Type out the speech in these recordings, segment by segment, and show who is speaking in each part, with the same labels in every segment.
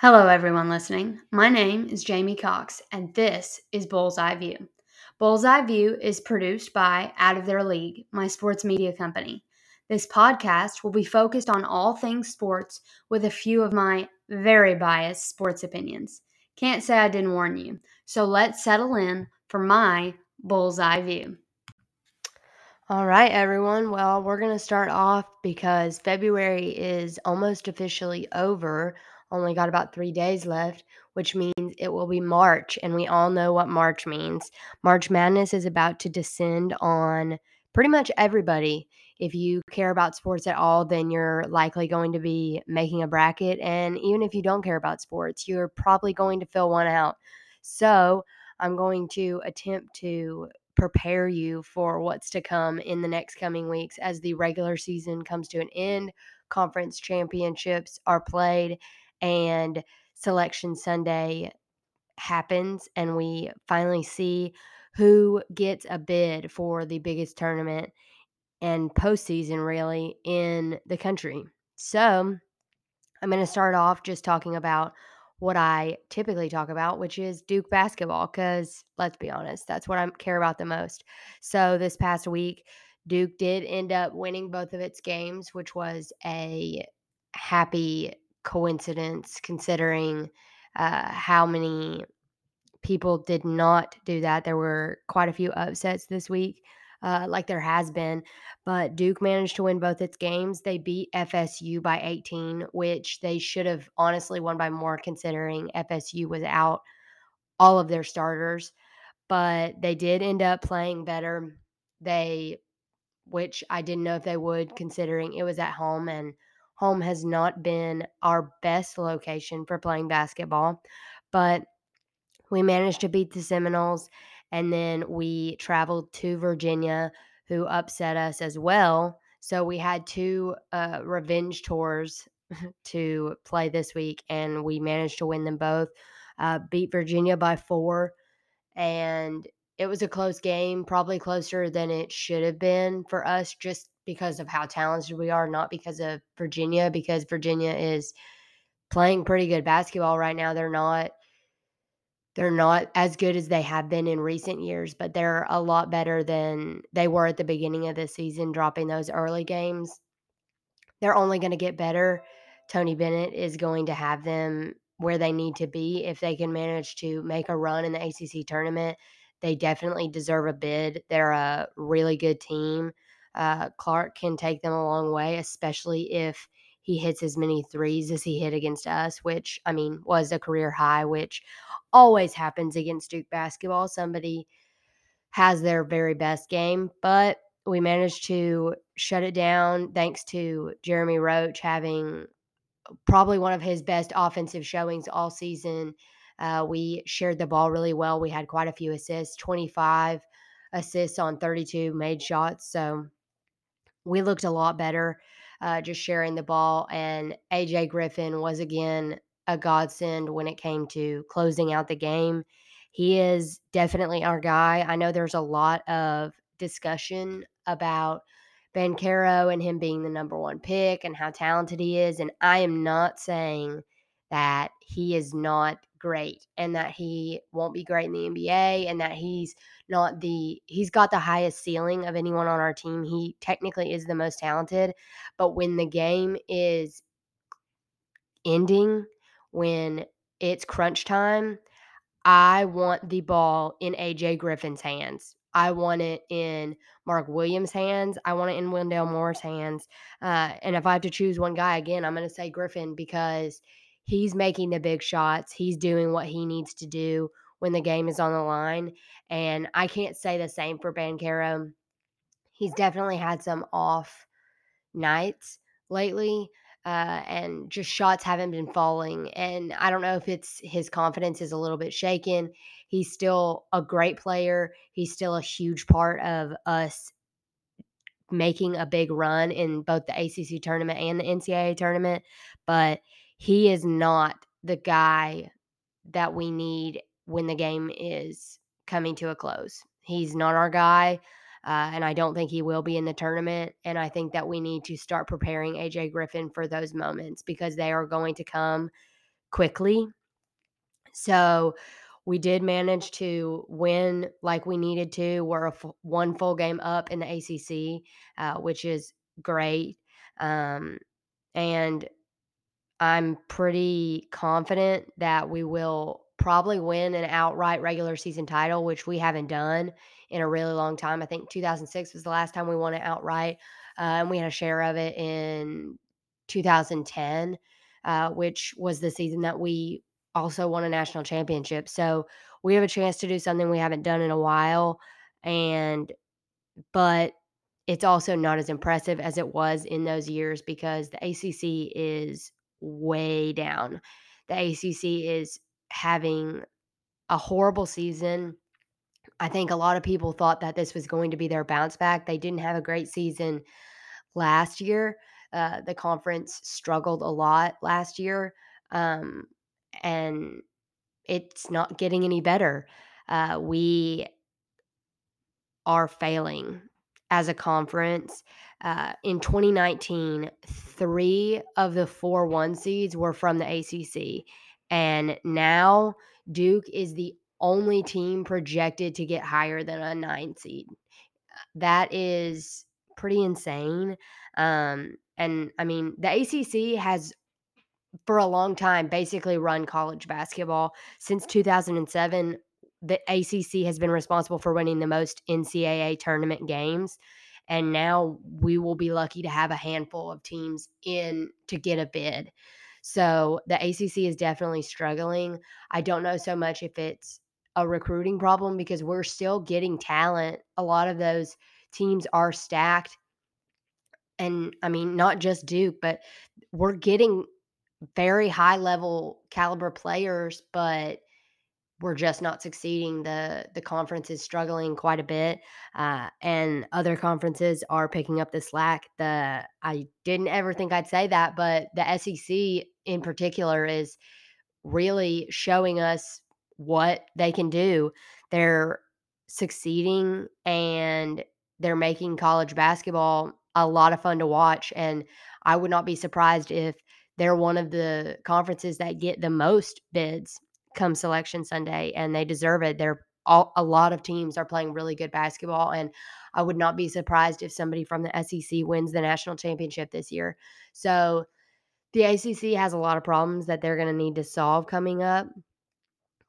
Speaker 1: Hello, everyone listening. My name is Jamie Cox, and this is Bullseye View. Bullseye View is produced by Out of Their League, my sports media company. This podcast will be focused on all things sports with a few of my very biased sports opinions. Can't say I didn't warn you. So let's settle in for my Bullseye View.
Speaker 2: All right, everyone. Well, we're going to start off because February is almost officially over. Only got about three days left, which means it will be March. And we all know what March means. March Madness is about to descend on pretty much everybody. If you care about sports at all, then you're likely going to be making a bracket. And even if you don't care about sports, you're probably going to fill one out. So I'm going to attempt to prepare you for what's to come in the next coming weeks as the regular season comes to an end, conference championships are played, and selection Sunday happens, and we finally see who gets a bid for the biggest tournament and postseason really in the country. So I'm going to start off just talking about what I typically talk about, which is Duke basketball, because let's be honest, that's what I care about the most. So this past week, Duke did end up winning both of its games, which was a happy coincidence considering uh, how many people did not do that. There were quite a few upsets this week, uh, like there has been. But Duke managed to win both its games. They beat FSU by 18, which they should have honestly won by more considering FSU was out all of their starters. But they did end up playing better. They, which I didn't know if they would, considering it was at home and home has not been our best location for playing basketball. But we managed to beat the Seminoles, and then we traveled to Virginia, who upset us as well. So we had two uh, revenge tours to play this week, and we managed to win them both. Uh, beat Virginia by four, and it was a close game, probably closer than it should have been for us, just because of how talented we are, not because of Virginia, because Virginia is playing pretty good basketball right now. They're not they're not as good as they have been in recent years, but they're a lot better than they were at the beginning of the season, dropping those early games. They're only going to get better. Tony Bennett is going to have them where they need to be if they can manage to make a run in the ACC tournament. They definitely deserve a bid. They're a really good team. Uh, Clark can take them a long way, especially if he hits as many threes as he hit against us, which I mean was a career high, which always happens against Duke basketball. Somebody has their very best game, but we managed to shut it down thanks to Jeremy Roach having probably one of his best offensive showings all season. Uh, we shared the ball really well. We had quite a few assists, 25 assists on 32 made shots. So we looked a lot better uh, just sharing the ball. And AJ Griffin was again a godsend when it came to closing out the game. He is definitely our guy. I know there's a lot of discussion about Banchero and him being the number one pick and how talented he is. And I am not saying that he is not great and that he won't be great in the NBA and that he's not the he's got the highest ceiling of anyone on our team. He technically is the most talented, but when the game is ending, when it's crunch time, I want the ball in AJ Griffin's hands. I want it in Mark Williams' hands. I want it in Wendell Moore's hands. Uh, and if I have to choose one guy again, I'm going to say Griffin because he's making the big shots. He's doing what he needs to do when the game is on the line. And I can't say the same for Banchero. He's definitely had some off nights lately. Uh, and just shots haven't been falling. And I don't know if it's his confidence is a little bit shaken. He's still a great player. He's still a huge part of us making a big run in both the ACC tournament and the NCAA tournament. But he is not the guy that we need when the game is coming to a close. He's not our guy. Uh, and I don't think he will be in the tournament. And I think that we need to start preparing AJ Griffin for those moments because they are going to come quickly. So we did manage to win like we needed to. We're one full game up in the ACC, uh, which is great. Um, and I'm pretty confident that we will probably win an outright regular season title, which we haven't done in a really long time. I think 2006 was the last time we won it outright, uh, and we had a share of it in 2010, uh, which was the season that we also won a national championship. So we have a chance to do something we haven't done in a while, and but it's also not as impressive as it was in those years because the ACC is way down. The ACC is having a horrible season. I think a lot of people thought that this was going to be their bounce back. They didn't have a great season last year. Uh, the conference struggled a lot last year, um, and it's not getting any better. Uh, we are failing as a conference. Uh, in 2019, three of the four one seeds were from the ACC. And now Duke is the only team projected to get higher than a nine seed. That is pretty insane. Um, and I mean, the ACC has for a long time basically run college basketball since 2007 the ACC has been responsible for winning the most NCAA tournament games. And now we will be lucky to have a handful of teams in to get a bid. So the ACC is definitely struggling. I don't know so much if it's a recruiting problem because we're still getting talent. A lot of those teams are stacked. And I mean, not just Duke, but we're getting very high level caliber players, but we're just not succeeding. The the conference is struggling quite a bit, uh, and other conferences are picking up the slack. The I didn't ever think I'd say that, but the SEC in particular is really showing us what they can do. They're succeeding and they're making college basketball a lot of fun to watch. And I would not be surprised if they're one of the conferences that get the most bids come selection Sunday, and they deserve it. They're all, a lot of teams are playing really good basketball, and I would not be surprised if somebody from the SEC wins the national championship this year. So the ACC has a lot of problems that they're going to need to solve coming up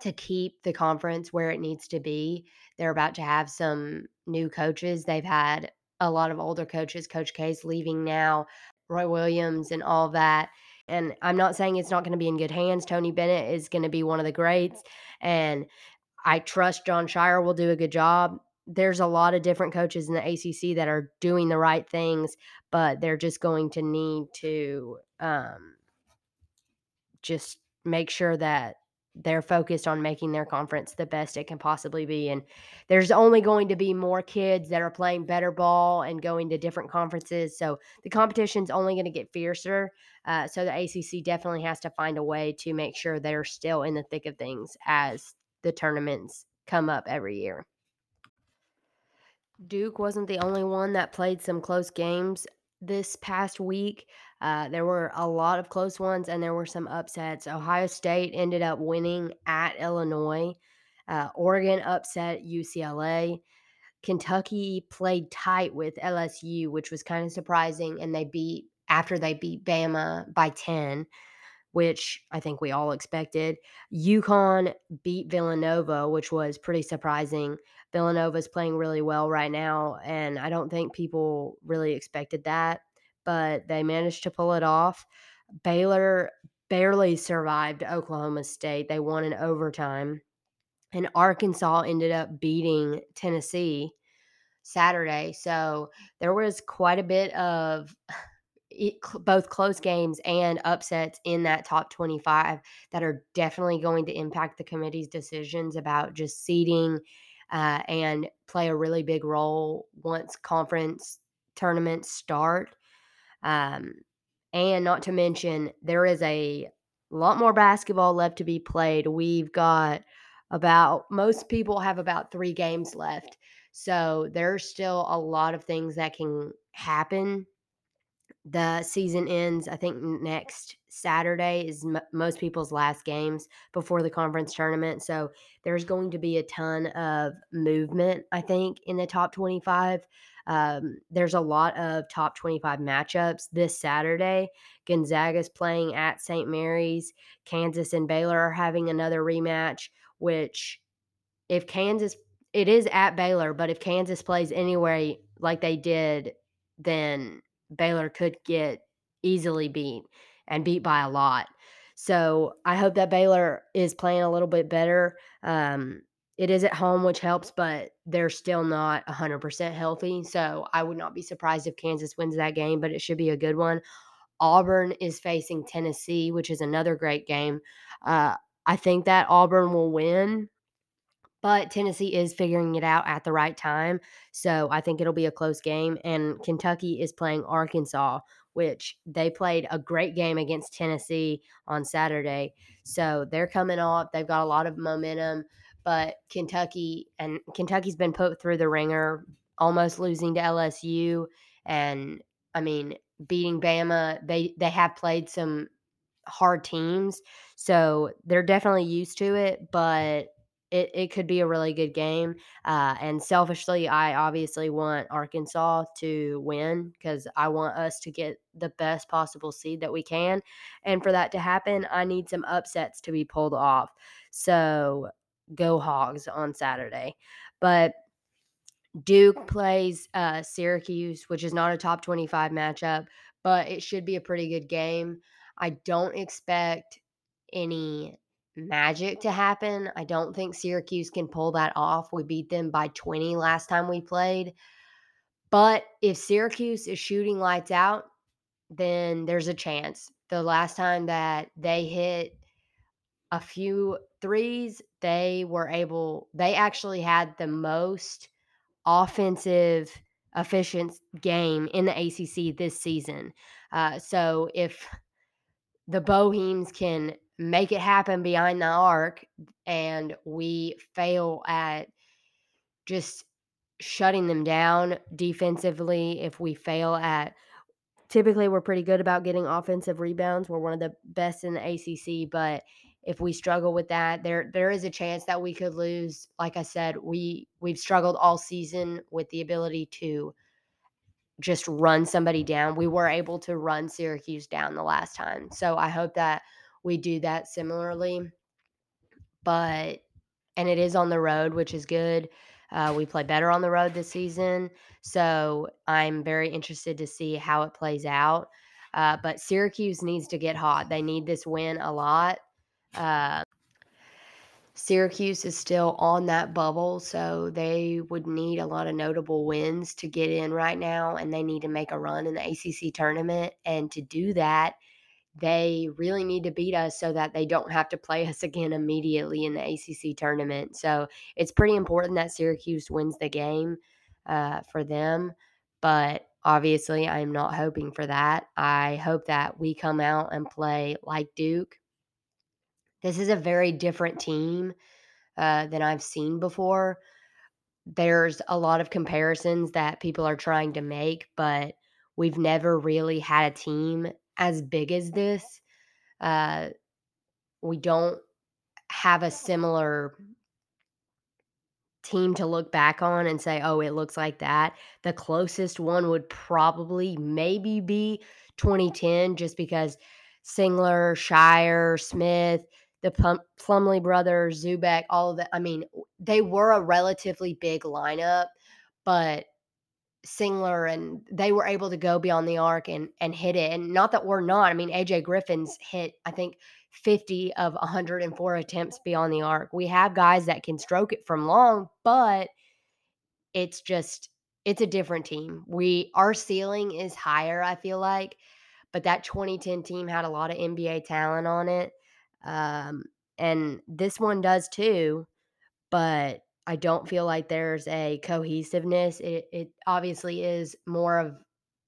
Speaker 2: to keep the conference where it needs to be. They're about to have some new coaches. They've had a lot of older coaches, Coach K's leaving now, Roy Williams, and all that. And I'm not saying it's not going to be in good hands. Tony Bennett is going to be one of the greats. And I trust Jon Scheyer will do a good job. There's a lot of different coaches in the ACC that are doing the right things, but they're just going to need to um, just make sure that they're focused on making their conference the best it can possibly be. And there's only going to be more kids that are playing better ball and going to different conferences. So the competition's only going to get fiercer. Uh, so the ACC definitely has to find a way to make sure they're still in the thick of things as the tournaments come up every year. Duke wasn't the only one that played some close games this past week. Uh, there were a lot of close ones and there were some upsets. Ohio State ended up winning at Illinois. Uh, Oregon upset UCLA. Kentucky played tight with LSU, which was kind of surprising, and they beat after they beat Bama by 10, which I think we all expected. UConn beat Villanova, which was pretty surprising. Villanova's playing really well right now, and I don't think people really expected that but they managed to pull it off. Baylor barely survived Oklahoma State. They won in overtime. And Arkansas ended up beating Tennessee Saturday. So there was quite a bit of both close games and upsets in that top 25 that are definitely going to impact the committee's decisions about just seeding uh, and play a really big role once conference tournaments start. Um, and not to mention, there is a lot more basketball left to be played. We've got about, most people have about three games left. So there's still a lot of things that can happen the season ends, I think next Saturday is m- most people's last games before the conference tournament. So there's going to be a ton of movement, I think, in the top 25. Um, there's a lot of top 25 matchups this Saturday. Gonzaga's playing at St. Mary's. Kansas and Baylor are having another rematch, which if Kansas, it is at Baylor, but if Kansas plays anywhere like they did, then Baylor could get easily beat and beat by a lot. So I hope that Baylor is playing a little bit better. Um, it is at home, which helps, but they're still not 100% healthy. So I would not be surprised if Kansas wins that game, but it should be a good one. Auburn is facing Tennessee, which is another great game. Uh, I think that Auburn will win but Tennessee is figuring it out at the right time. So I think it'll be a close game. And Kentucky is playing Arkansas, which they played a great game against Tennessee on Saturday. So they're coming off. They've got a lot of momentum. But Kentucky and Kentucky's been put through the ringer, almost losing to LSU. And I mean, beating Bama, they they have played some hard teams. So they're definitely used to it, but it, it could be a really good game. Uh, and selfishly, I obviously want Arkansas to win because I want us to get the best possible seed that we can. And for that to happen, I need some upsets to be pulled off. So go hogs on Saturday. But Duke plays uh, Syracuse, which is not a top 25 matchup, but it should be a pretty good game. I don't expect any magic to happen. I don't think Syracuse can pull that off. We beat them by 20 last time we played. But if Syracuse is shooting lights out, then there's a chance. The last time that they hit a few threes, they were able, they actually had the most offensive efficient game in the ACC this season. Uh, so if the Boeheims can make it happen behind the arc and we fail at just shutting them down defensively, if we fail at typically we're pretty good about getting offensive rebounds. We're one of the best in the ACC, but if we struggle with that, there there is a chance that we could lose. Like I said, we we've struggled all season with the ability to just run somebody down. We were able to run Syracuse down the last time. So I hope that we do that similarly. But and it is on the road, which is good. Uh, we play better on the road this season, so I'm very interested to see how it plays out. Uh, but Syracuse needs to get hot. They need this win a lot. Uh, Syracuse is still on that bubble, so they would need a lot of notable wins to get in right now, and they need to make a run in the ACC tournament. And to do that, they really need to beat us so that they don't have to play us again immediately in the ACC tournament. So it's pretty important that Syracuse wins the game uh, for them. But obviously, I'm not hoping for that. I hope that we come out and play like Duke. This is a very different team uh, than I've seen before. There's a lot of comparisons that people are trying to make, but we've never really had a team as big as this. Uh, we don't have a similar team to look back on and say, oh, it looks like that. The closest one would probably maybe be 2010, just because Singler, Scheyer, Smith, the Plum- Plumlee brothers, Zoubek, all of that. I mean, they were a relatively big lineup, but Singler and they were able to go beyond the arc and and hit it. And not that we're not. I mean, AJ Griffin's hit, I think, 50 of 104 attempts beyond the arc. We have guys that can stroke it from long, but it's just it's a different team. We our ceiling is higher, I feel like, but that 2010 team had a lot of NBA talent on it. Um, and this one does too, but I don't feel like there's a cohesiveness. It it obviously is more of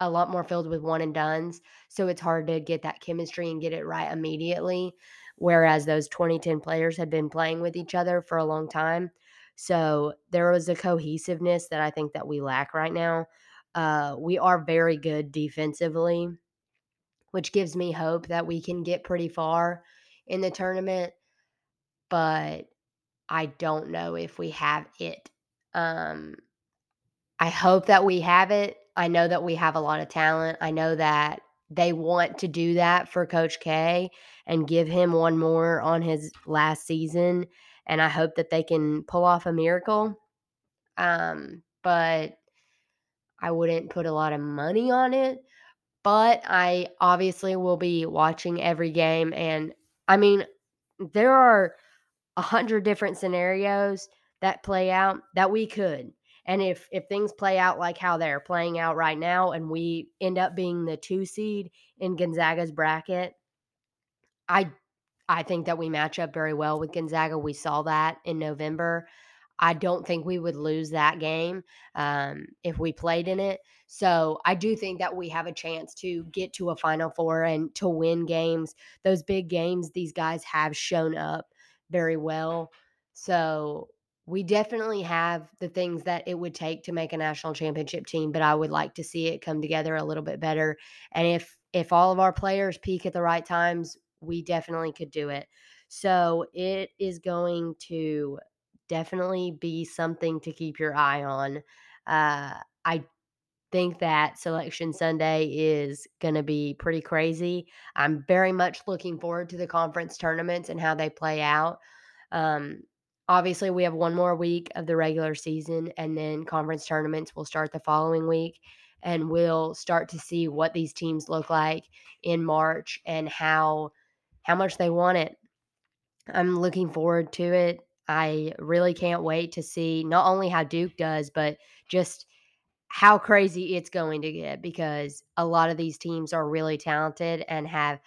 Speaker 2: a lot more filled with one and dones, so it's hard to get that chemistry and get it right immediately. Whereas those 2010 players had been playing with each other for a long time. So there was a cohesiveness that I think that we lack right now. Uh, we are very good defensively, which gives me hope that we can get pretty far in the tournament. But I don't know if we have it. Um, I hope that we have it. I know that we have a lot of talent. I know that they want to do that for Coach K and give him one more on his last season. And I hope that they can pull off a miracle. Um, but I wouldn't put a lot of money on it. But I obviously will be watching every game. And I mean, there are a hundred different scenarios that play out that we could. And if if things play out like how they're playing out right now and we end up being the 2 seed in Gonzaga's bracket, I I think that we match up very well with Gonzaga. We saw that in November. I don't think we would lose that game um, if we played in it. So I do think that we have a chance to get to a Final Four and to win games. Those big games, these guys have shown up very well. So we definitely have the things that it would take to make a national championship team, but I would like to see it come together a little bit better. And if if all of our players peak at the right times, we definitely could do it. So it is going to definitely be something to keep your eye on. Uh, I think that Selection Sunday is going to be pretty crazy. I'm very much looking forward to the conference tournaments and how they play out. Um, obviously, we have one more week of the regular season, and then conference tournaments will start the following week. And we'll start to see what these teams look like in March and how how much they want it. I'm looking forward to it. I really can't wait to see not only how Duke does, but just how crazy it's going to get because a lot of these teams are really talented and have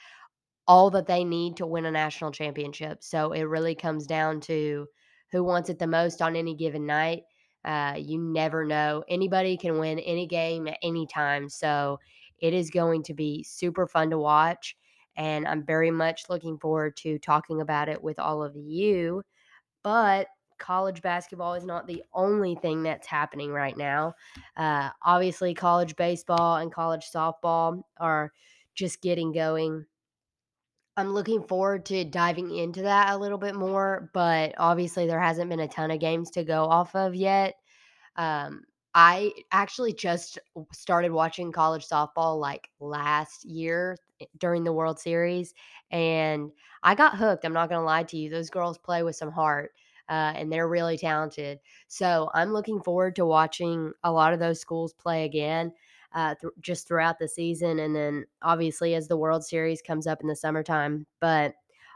Speaker 2: all that they need to win a national championship. So it really comes down to who wants it the most on any given night. Uh, you never know. Anybody can win any game at any time. So it is going to be super fun to watch. And I'm very much looking forward to talking about it with all of you. But college basketball is not the only thing that's happening right now. Uh, obviously, college baseball and college softball are just getting going. I'm looking forward to diving into that a little bit more, but obviously, there hasn't been a ton of games to go off of yet. Um, I actually just started watching college softball like last year eh, during the World Series, and I got hooked. I'm not going to lie to you. Those girls play with some heart. Uh, and they're really talented. So I'm looking forward to watching a lot of those schools play again uh, th- just throughout the season. And then obviously as the World Series comes up in the summertime. But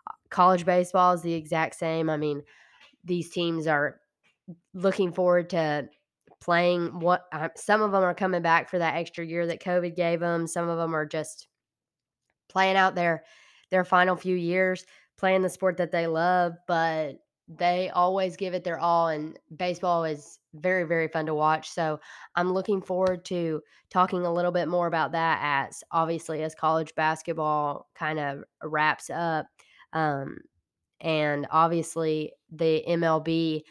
Speaker 2: uh, college baseball is the exact same. I mean, these teams are looking forward to playing what uh, some of them are coming back for that extra year that COVID gave them. Some of them are just playing out their their final few years playing the sport that they love, but they always give it their all and baseball is very very fun to watch. So, I'm looking forward to talking a little bit more about that as obviously as college basketball kind of wraps up. Um, and obviously the MLB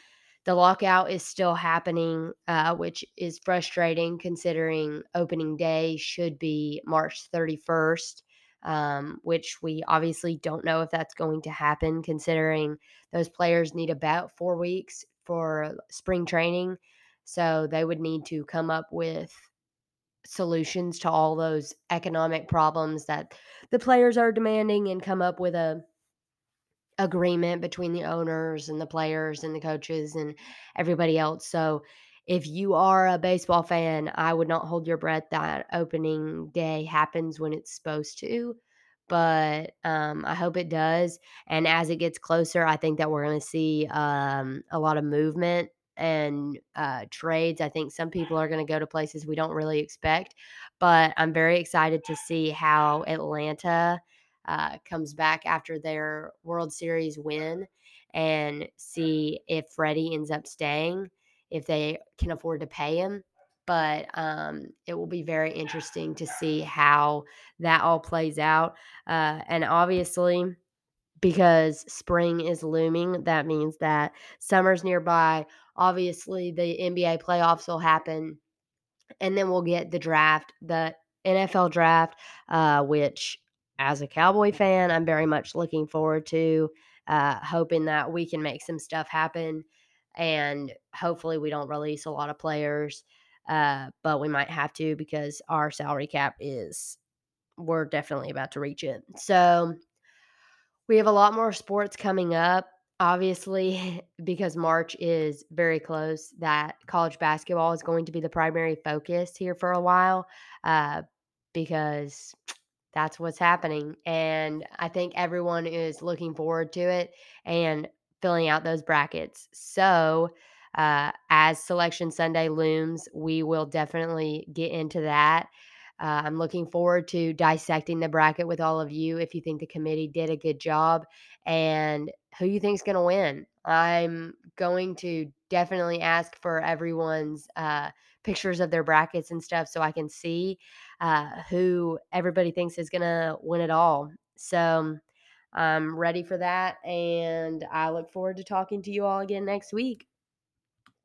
Speaker 2: the lockout is still happening, uh, which is frustrating considering opening day should be March 31st, um, which we obviously don't know if that's going to happen considering those players need about four weeks for spring training. So they would need to come up with solutions to all those economic problems that the players are demanding and come up with a agreement between the owners and the players and the coaches and everybody else. So if you are a baseball fan, I would not hold your breath that opening day happens when it's supposed to. But um, I hope it does. And as it gets closer, I think that we're going to see um, a lot of movement and uh, trades. I think some people are going to go to places we don't really expect. But I'm very excited to see how Atlanta uh, comes back after their World Series win and see if Freddie ends up staying, if they can afford to pay him. But um, it will be very interesting to see how that all plays out. Uh, and obviously, because spring is looming, that means that summer's nearby. Obviously, the NBA playoffs will happen and then we'll get the draft, the NFL draft, uh, which as a Cowboy fan, I'm very much looking forward to, uh, hoping that we can make some stuff happen, and hopefully we don't release a lot of players, uh, but we might have to because our salary cap is we're definitely about to reach it. So we have a lot more sports coming up. Obviously, because March is very close, that college basketball is going to be the primary focus here for a while, uh, because that's what's happening. And I think everyone is looking forward to it and filling out those brackets. So, uh, as Selection Sunday looms, we will definitely get into that. Uh, I'm looking forward to dissecting the bracket with all of you if you think the committee did a good job and who you think is going to win. I'm going to definitely ask for everyone's uh, pictures of their brackets and stuff so I can see uh, who everybody thinks is going to win it all. So I'm ready for that. And I look forward to talking to you all again next week.